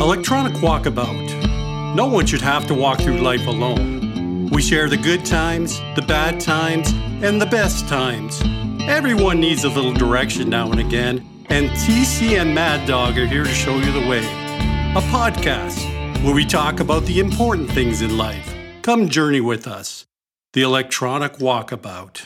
Electronic Walkabout. No one should have to walk through life alone. We share the good times, the bad times, and the best times. Everyone needs a little direction now and again, and TC and Mad Dog are here to show you the way. A podcast where we talk about the important things in life. Come journey with us. The Electronic Walkabout.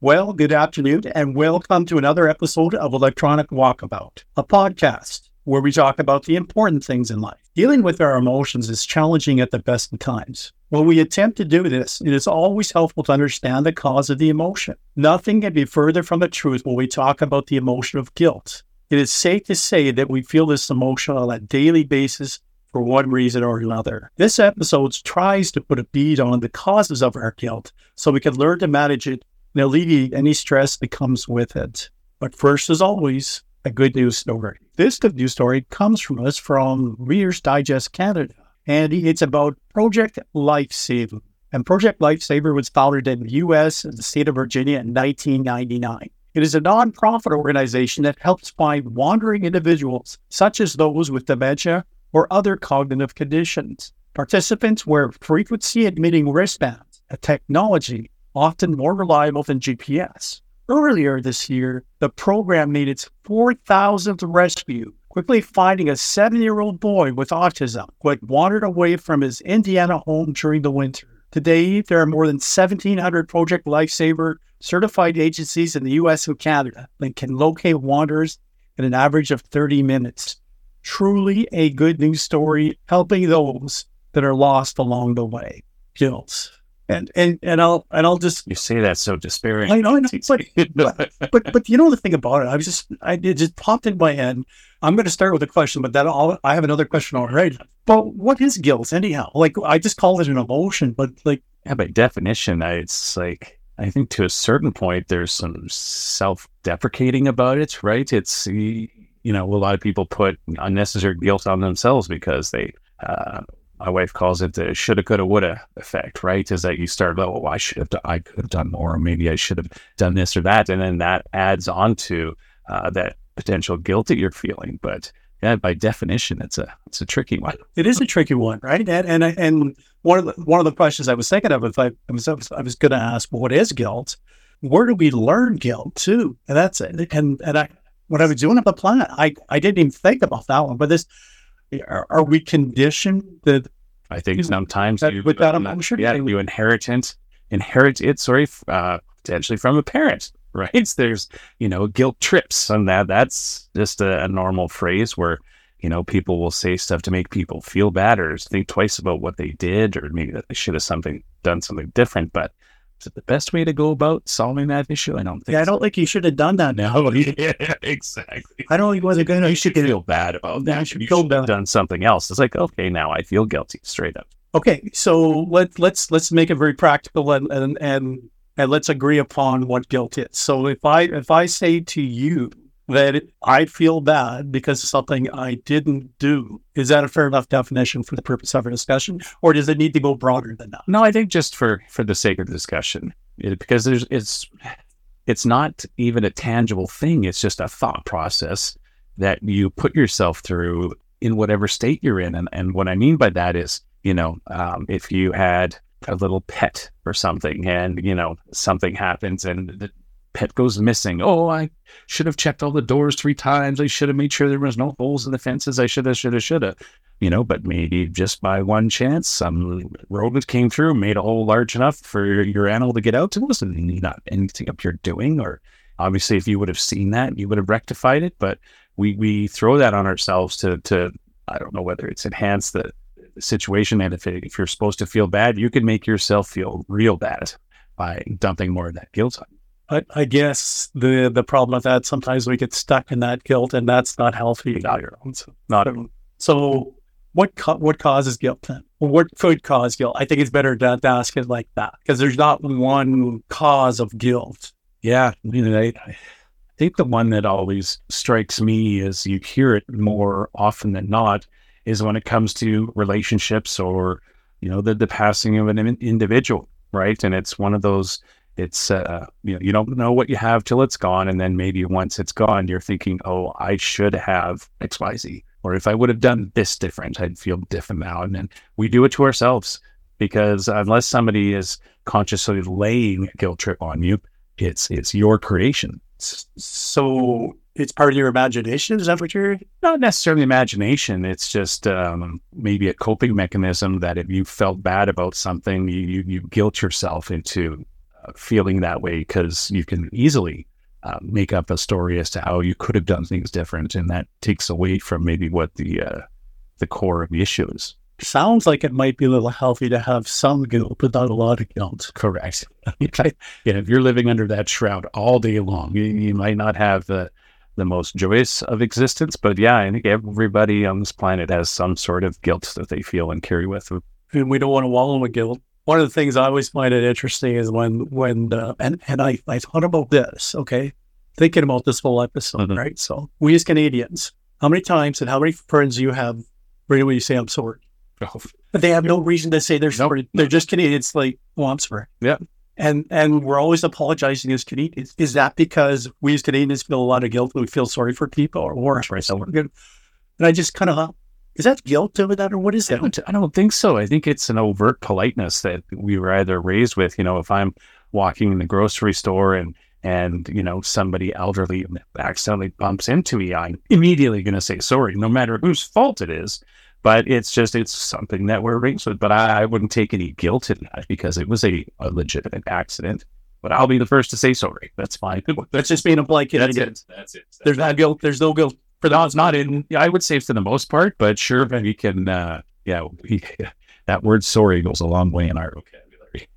Well, good afternoon, and welcome to another episode of Electronic Walkabout, a podcast where we talk about the important things in life. Dealing with our emotions is challenging at the best of times. When we attempt to do this, it is always helpful to understand the cause of the emotion. Nothing can be further from the truth when we talk about the emotion of guilt. It is safe to say that we feel this emotion on a daily basis for one reason or another. This episode tries to put a bead on the causes of our guilt so we can learn to manage it and alleviate any stress that comes with it. But first, as always, a good news story. This good news story comes from us from Reader's Digest Canada, and it's about Project Lifesaver. And Project Lifesaver was founded in the U.S. in the state of Virginia in 1999. It is a nonprofit organization that helps find wandering individuals, such as those with dementia or other cognitive conditions. Participants wear frequency emitting wristbands, a technology often more reliable than GPS. Earlier this year, the program made its 4,000th rescue, quickly finding a seven year old boy with autism who had wandered away from his Indiana home during the winter. Today, there are more than 1,700 Project Lifesaver certified agencies in the US and Canada that can locate wanderers in an average of 30 minutes. Truly a good news story helping those that are lost along the way. Guilt and and and I'll and I'll just you say that so despairing. I know, I know, but, but but you know the thing about it, I was just I it just popped in my head. I'm going to start with a question, but that all I have another question already. But what is guilt anyhow? Like I just call it an emotion, but like yeah, by definition, it's like I think to a certain point there's some self-deprecating about it, right? It's you know a lot of people put unnecessary guilt on themselves because they. Uh, my wife calls it the shoulda, coulda, woulda effect, right? Is that you start, oh, well, I should have, done, I could have done more, or maybe I should have done this or that, and then that adds on to uh, that potential guilt that you're feeling. But yeah, by definition, it's a it's a tricky one. It is a tricky one, right? And and and one of the one of the questions I was thinking of, if I, I was I was going to ask, well, what is guilt? Where do we learn guilt too? And that's it. And and I when I was doing up the plan, I I didn't even think about that one, but this are, are we conditioned that? I think sometimes that, you, with that emotion, yeah, you inherit it, inherit it. Sorry, uh, potentially from a parent, right? There's you know guilt trips, and that that's just a, a normal phrase where you know people will say stuff to make people feel bad or think twice about what they did, or maybe that they should have something done something different, but is it the best way to go about solving that issue? I don't think. Yeah, I don't think you should have done that. No, yeah, exactly. I don't think he wasn't going to. You should feel bad about that. You should, you should have done something else. It's like, okay, now I feel guilty straight up. Okay, so let let's let's make it very practical and and and, and let's agree upon what guilt is. So if I if I say to you that I feel bad because of something I didn't do. Is that a fair enough definition for the purpose of our discussion, or does it need to go broader than that? No, I think just for for the sake of discussion, it, because there's it's it's not even a tangible thing. It's just a thought process that you put yourself through in whatever state you're in. And and what I mean by that is, you know, um, if you had a little pet or something, and you know something happens, and the pet goes missing. Oh, I should have checked all the doors three times. I should have made sure there was no holes in the fences. I should have, should have, should have. You know, but maybe just by one chance, some rodent came through, made a hole large enough for your animal to get out. It wasn't not anything up your doing, or obviously, if you would have seen that, you would have rectified it. But we we throw that on ourselves to to I don't know whether it's enhance the situation, and if it, if you're supposed to feel bad, you can make yourself feel real bad by dumping more of that guilt on. I, I, guess the the problem with that sometimes we get stuck in that guilt, and that's not healthy. Not. So, not so what co- what causes guilt then? what could cause guilt? I think it's better to, to ask it like that because there's not one cause of guilt. Yeah, you know, I, I think the one that always strikes me is you hear it more often than not is when it comes to relationships or you know the the passing of an individual, right? And it's one of those it's uh, you know you don't know what you have till it's gone, and then maybe once it's gone, you're thinking, oh, I should have X Y Z. or if I would have done this different, I'd feel different now. And then we do it to ourselves because unless somebody is consciously laying a guilt trip on you, it's it's your creation. So it's part of your imagination. Is that what you're? Not necessarily imagination. It's just um, maybe a coping mechanism that if you felt bad about something, you you, you guilt yourself into feeling that way because you can easily uh, make up a story as to how you could have done things different, and that takes away from maybe what the uh, the core of the issue is. Sounds like it might be a little healthy to have some guilt, but not a lot of guilt. Correct. yeah, if you're living under that shroud all day long, you, you might not have the the most joyous of existence. But yeah, I think everybody on this planet has some sort of guilt that they feel and carry with them. And we don't want to wallow in guilt. One of the things I always find it interesting is when when uh, and and I I thought about this. Okay, thinking about this whole episode, mm-hmm. right? So we as Canadians, how many times and how many friends do you have when you say I'm sorry? Oh. But they have no reason to say they're sorry. They're just Canadians. Like, oh, I'm sorry. Yeah. And and we're always apologizing as Canadians. Is that because we as Canadians feel a lot of guilt and we feel sorry for people or worse? Right. And I just kind of is that guilt over that or what is that? I don't, I don't think so. I think it's an overt politeness that we were either raised with. You know, if I'm walking in the grocery store and and you know somebody elderly accidentally bumps into me, I'm immediately going to say sorry, no matter whose fault it is. But it's just it's something that we're raised with. But I, I wouldn't take any guilt in that because it was a, a, legitimate accident. But I'll be the first to say sorry. That's fine. That's just being a blanket. That's it. That's it. That's there's not guilt. There's no guilt for not in. I would say for the most part, but sure, we can. Uh, yeah, we, that word "sorry" goes a long way in our vocabulary.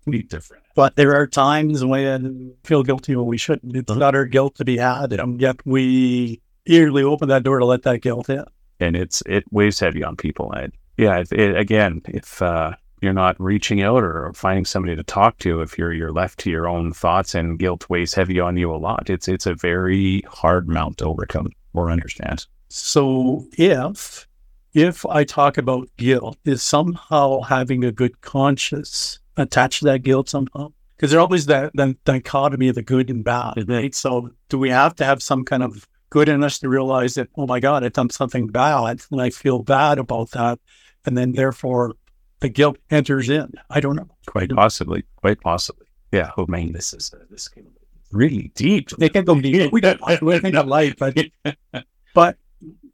we different. But there are times when we feel guilty when we shouldn't. It's not our guilt to be had, and yet we eagerly open that door to let that guilt in and it's it weighs heavy on people. And yeah, if, it, again, if uh, you're not reaching out or, or, finding somebody to talk to, if you're you're left to your own thoughts and guilt weighs heavy on you a lot, it's it's a very hard mount to overcome or understand. So if if I talk about guilt, is somehow having a good conscience attached to that guilt somehow? Because there's always that, that dichotomy of the good and bad, right? So do we have to have some kind of good in us to realize that, oh my God, I've done something bad and I feel bad about that. And then therefore the guilt enters in. I don't know. Quite possibly. Quite possibly. Yeah. Oh man, this is uh, this came really deep. They can go deep. We don't we're light, but but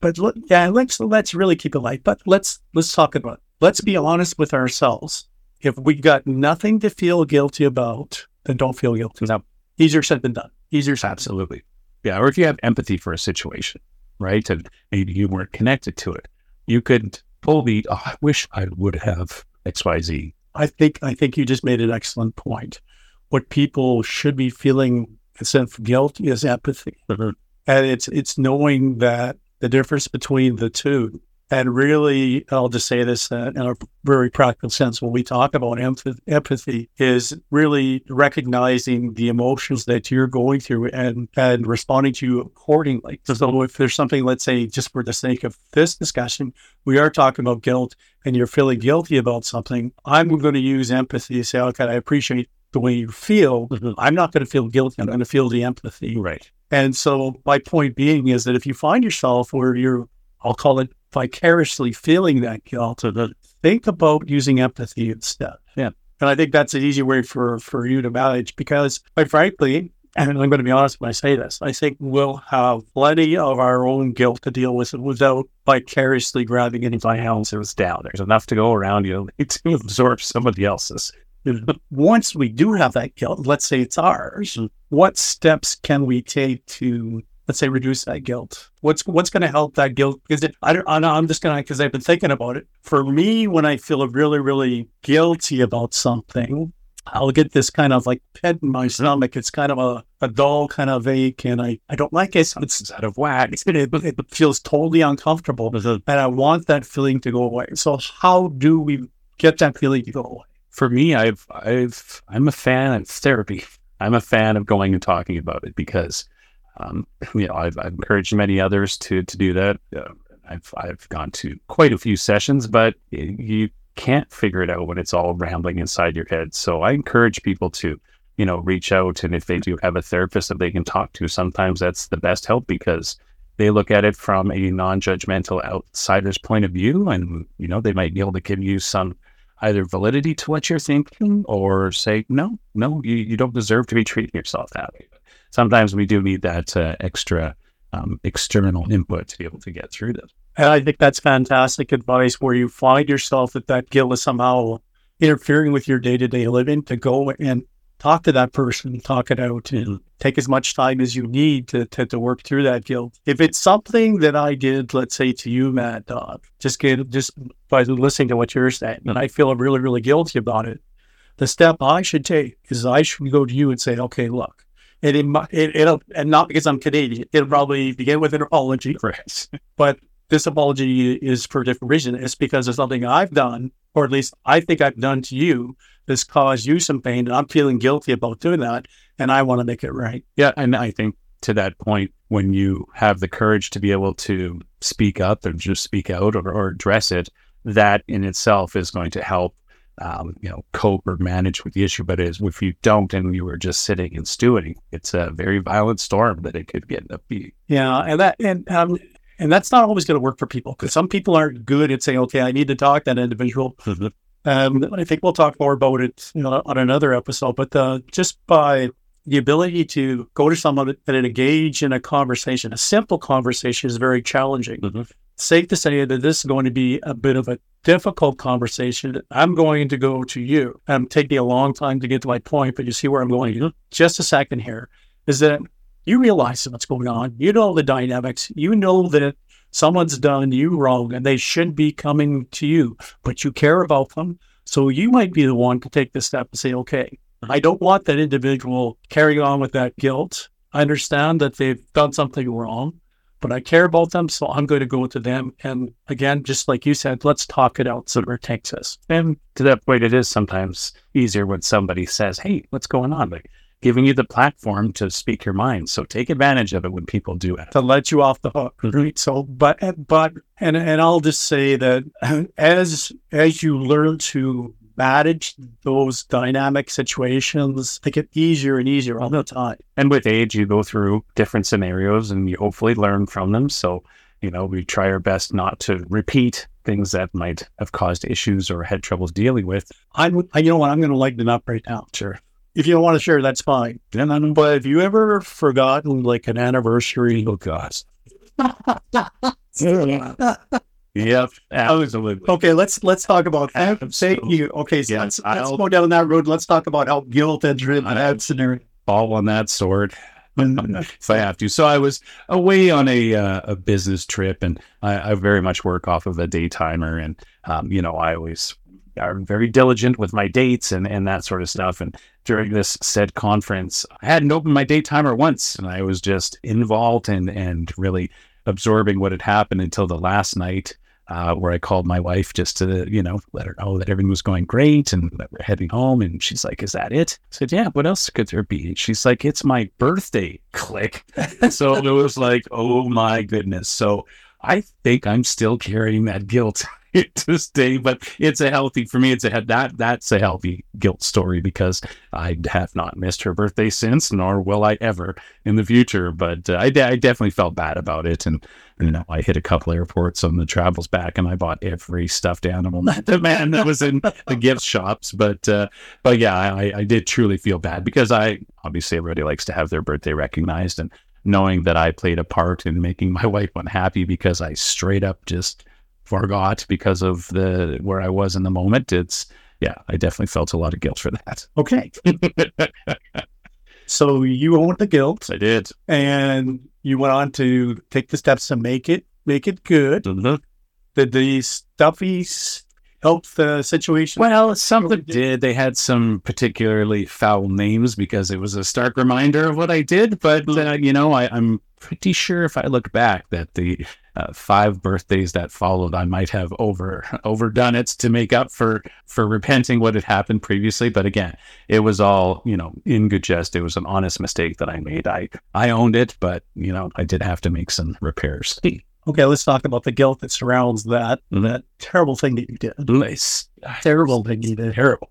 but look, yeah, let's let's really keep it light. But let's let's talk about it. Let's be honest with ourselves. If we got nothing to feel guilty about, then don't feel guilty. No. Easier said than done. Easier said. Absolutely. Yeah. Or if you have empathy for a situation, right? And maybe you weren't connected to it, you could pull the, oh, I wish I would have XYZ. I think, I think you just made an excellent point. What people should be feeling instead of guilt is empathy. Mm-hmm. And it's, it's knowing that the difference between the two and really, I'll just say this uh, in a very practical sense when we talk about empathy, is really recognizing the emotions that you're going through and, and responding to you accordingly. So, if there's something, let's say, just for the sake of this discussion, we are talking about guilt and you're feeling guilty about something, I'm going to use empathy to say, okay, I appreciate the way you feel. Mm-hmm. I'm not going to feel guilty. I'm going to feel the empathy. Right. And so, my point being is that if you find yourself where you're, I'll call it vicariously feeling that guilt, think about using empathy instead. Yeah. And I think that's an easy way for, for you to manage because, quite frankly, and I'm going to be honest when I say this, I think we'll have plenty of our own guilt to deal with without vicariously grabbing anybody else's down. There's enough to go around. You need to absorb somebody else's. But once we do have that guilt, let's say it's ours, mm-hmm. what steps can we take to let's say reduce that guilt? What's what's going to help that guilt? Because I don't, i'm just going to because i've been thinking about it. For me when i feel really really guilty about something i'll get this kind of like pit in my stomach. It's kind of a, a dull kind of ache and i, I don't like it. It's out of whack. It, it feels totally uncomfortable and i want that feeling to go away. So how do we get that feeling to go away for me i've i've i'm a fan of therapy i'm a fan of going and talking about it because um, you know, I've, I've, encouraged many others to to do that. Uh, I've I've gone to quite a few sessions, but you can't figure it out when it's all rambling inside your head. So I encourage people to, you know, reach out, and if they do have a therapist that they can talk to, sometimes that's the best help because they look at it from a non-judgmental outsider's point of view, and you know they might be able to give you some either validity to what you're thinking or say no, no, you, you don't deserve to be treating yourself that way. Sometimes we do need that uh, extra um, external input to be able to get through this. And I think that's fantastic advice where you find yourself that that guilt is somehow interfering with your day to day living to go and talk to that person, talk it out, and take as much time as you need to, to, to work through that guilt. If it's something that I did, let's say to you, Mad, Dog, just get just by listening to what you're saying, and I feel really, really guilty about it. The step I should take is I should go to you and say, okay, look, and it, it, it'll, and not because I'm Canadian, it'll probably begin with an apology. But this apology is for a different reason. It's because of something I've done, or at least I think I've done to you that's caused you some pain. And I'm feeling guilty about doing that. And I want to make it right. Yeah. And I think to that point, when you have the courage to be able to speak up or just speak out or, or address it, that in itself is going to help um, you know, cope or manage with the issue. But is if you don't and you were just sitting and stewing, it's a very violent storm that it could get up being. Yeah, and that and um, and that's not always going to work for people because some people aren't good at saying, okay, I need to talk to that individual. Mm-hmm. Um, I think we'll talk more about it you know, on another episode. But uh, just by the ability to go to someone and engage in a conversation, a simple conversation is very challenging. Mm-hmm. Safe to say that this is going to be a bit of a difficult conversation. I'm going to go to you. I'm taking a long time to get to my point, but you see where I'm going. Mm-hmm. Just a second here is that you realize what's going on. You know the dynamics. You know that someone's done you wrong and they shouldn't be coming to you, but you care about them. So you might be the one to take the step and say, okay, I don't want that individual carrying on with that guilt. I understand that they've done something wrong, but I care about them. So I'm going to go to them. And again, just like you said, let's talk it out so it takes us. And to that point, it is sometimes easier when somebody says, Hey, what's going on? Like, giving you the platform to speak your mind. So take advantage of it when people do it. To let you off the hook. Mm-hmm. Right. So, but, but, and, and I'll just say that as, as you learn to manage those dynamic situations, they get easier and easier all the time. And with age, you go through different scenarios and you hopefully learn from them. So, you know, we try our best not to repeat things that might have caused issues or had troubles dealing with. I'm, you know what? I'm going to lighten it up right now. Sure if you don't want to share, that's fine. Yeah, no, no. But have you ever forgotten like an anniversary? Oh gosh. yep, absolutely. Okay, let's let's talk about say you. Okay, so yes, let's, let's go down that road. Let's talk about how guilt entered in that scenario. Fall on that sword. if I have to. So I was away on a uh, a business trip, and I, I, very much work off of a day timer, and um, you know I always I'm very diligent with my dates and, and that sort of stuff. And during this said conference, I hadn't opened my date timer once, and I was just involved and and really absorbing what had happened until the last night. Uh, where I called my wife just to, you know, let her know that everything was going great and that we're heading home. And she's like, Is that it? I said, Yeah, what else could there be? And she's like, It's my birthday. Click. so it was like, Oh my goodness. So I think I'm still carrying that guilt to day, but it's a healthy for me. It's a that that's a healthy guilt story because I have not missed her birthday since, nor will I ever in the future. But uh, I, I definitely felt bad about it, and you know I hit a couple airports on the travels back, and I bought every stuffed animal the man that was in the gift shops. But uh, but yeah, I, I did truly feel bad because I obviously everybody likes to have their birthday recognized, and knowing that I played a part in making my wife unhappy because I straight up just forgot because of the where I was in the moment. It's yeah, I definitely felt a lot of guilt for that. Okay. so you owned the guilt. I did. And you went on to take the steps to make it make it good. Mm-hmm. Did the stuffies help the situation? Well, some of them did. They had some particularly foul names because it was a stark reminder of what I did. But uh, you know, I, I'm pretty sure if I look back that the uh, five birthdays that followed, I might have over overdone it to make up for for repenting what had happened previously. But again, it was all you know in good jest. It was an honest mistake that I made. I I owned it, but you know I did have to make some repairs. Okay, let's talk about the guilt that surrounds that that terrible thing that you did. Nice, terrible thing you did. Terrible.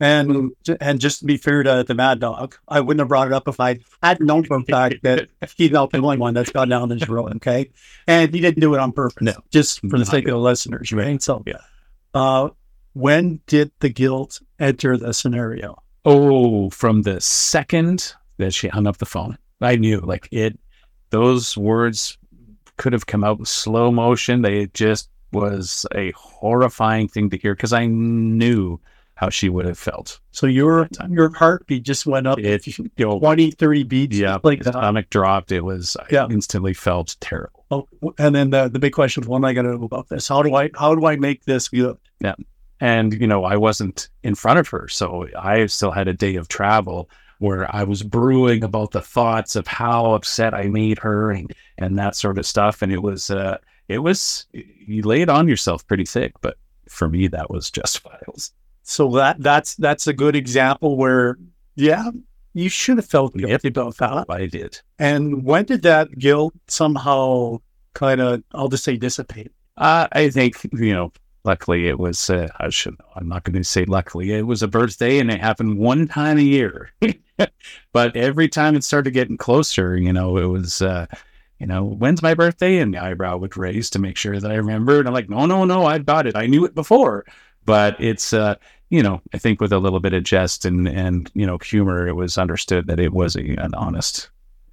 And and just to be fair to the Mad Dog, I wouldn't have brought it up if I had known for a fact that he's not the only one that's gone down this road. Okay, and he didn't do it on purpose. No. just for the sake of the listeners, right? So, Yeah. Uh, when did the guilt enter the scenario? Oh, from the second that she hung up the phone, I knew like it, those words could have come out in slow motion. They just was a horrifying thing to hear because I knew how she would have felt. So your your heartbeat just went up It, you know, 20, 30 beats, yeah, like the stomach dropped. It was, I Yeah. instantly felt terrible. Oh, and then the, the big question is, what am I going to do about this? How do I how do I make this good? And, you know, I wasn't in front of her. So I still had a day of travel where I was brewing about the thoughts of how upset I made her and, and that sort of stuff. And it was, uh, it was, you lay it on yourself pretty thick. But for me, that was justifiable. So that that's that's a good example where yeah, you should have felt Yep. guilty about that. I did. And when did that guilt somehow kind of I'll just say dissipate? Uh, I think, you know, luckily it was, uh, I should, I'm not going to say luckily, it was a birthday and it happened one time a year. but every time it started getting closer, you know, it was, uh, you know, when's my birthday? And the eyebrow would raise to make sure that I remembered. I'm like, no, no, no, I've got it. I knew it before. But it's, uh, you know, I think with a little bit of jest and, and you know, humor, it was understood that it was a, an honest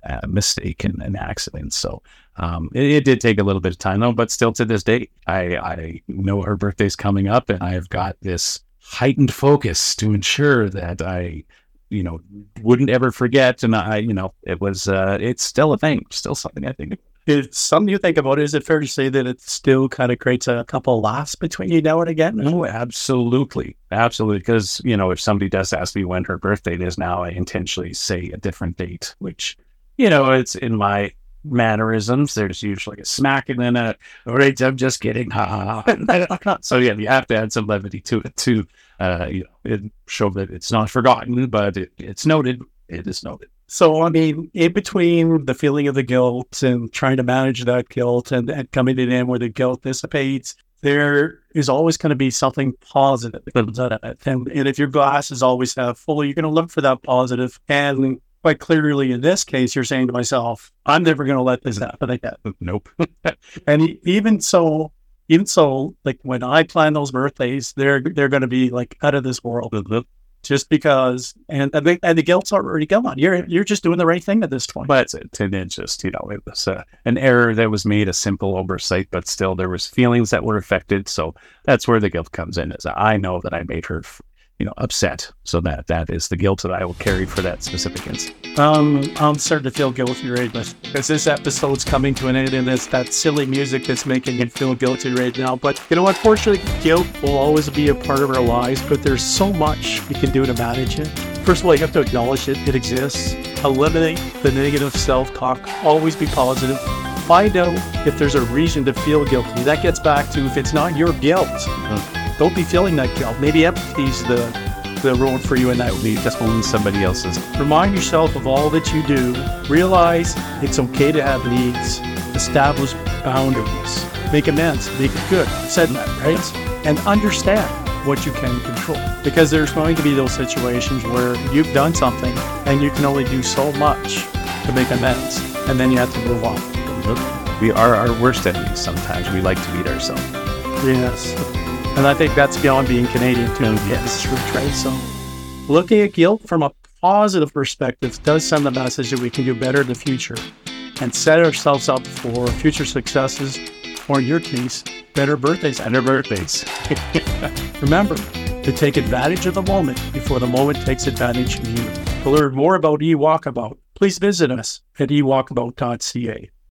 uh, mistake and an accident. So, um, it, it did take a little bit of time though, but still to this day, I, I know her birthday's coming up and I've got this heightened focus to ensure that I, you know, wouldn't ever forget. And I, you know, it was, uh, it's still a thing, still something I think. It's something you think about. Is it fair to say that it still kind of creates a couple laughs between you now and again? No, absolutely. Absolutely. Because, you know, if somebody does ask me when her birthday is now, I intentionally say a different date, which, you know, it's in my mannerisms. There's usually a smack and then a, all right, I'm just kidding. Ha ha. ha." so, yeah, you have to add some levity to it to, uh, you know, show that it's not forgotten, but it, it's noted. It is noted. So, I mean, in between the feeling of the guilt and trying to manage that guilt and, and coming to an end where the guilt dissipates, there is always going to be something positive that comes out of it. And, and if your glass is always half full, you're going to look for that positive. And quite clearly, in this case, you're saying to myself, I'm never going to let this happen again. Nope. And even so, even so, like when I plan those birthdays, they're they're going to be like out of this world mm-hmm. Just because, and and the, and the guilt's already gone. You're you're just doing the right thing at this point. But it, it just, you know, it was uh, an error that was made, a simple oversight, but still there was feelings that were affected. So that's where the guilt comes in. Is I know that I made her, you know, upset. So that that is the guilt that I will carry for that specific incident. Um, I'm starting to feel guilty right now because this episode's coming to an end, and it's that silly music that's making me feel guilty right now. But you know, unfortunately, guilt will always be a part of our lives. But there's so much you can do to manage it. First of all, you have to acknowledge it; it exists. Eliminate the negative self-talk. Always be positive. Find out if there's a reason to feel guilty. That gets back to if it's not your guilt, don't be feeling that guilt. Maybe empathy's the the road for you and that would Be just only somebody else's. Remind yourself of all that you do. Realize it's okay to have needs. Establish boundaries. Make amends. Make it good. I said that, right? And understand what you can control. Because there's going to be those situations where you've done something and you can only do so much to make amends. And then you have to move on. We are our worst enemies sometimes. We like to beat ourselves. Yes. And I think that's beyond being Canadian too. Yes, right. So looking at guilt from a positive perspective does send the message that we can do better in the future and set ourselves up for future successes, or in your case, better birthdays and And birthdays. Remember to take advantage of the moment before the moment takes advantage of you. To learn more about eWalkabout, please visit us at ewalkabout.ca.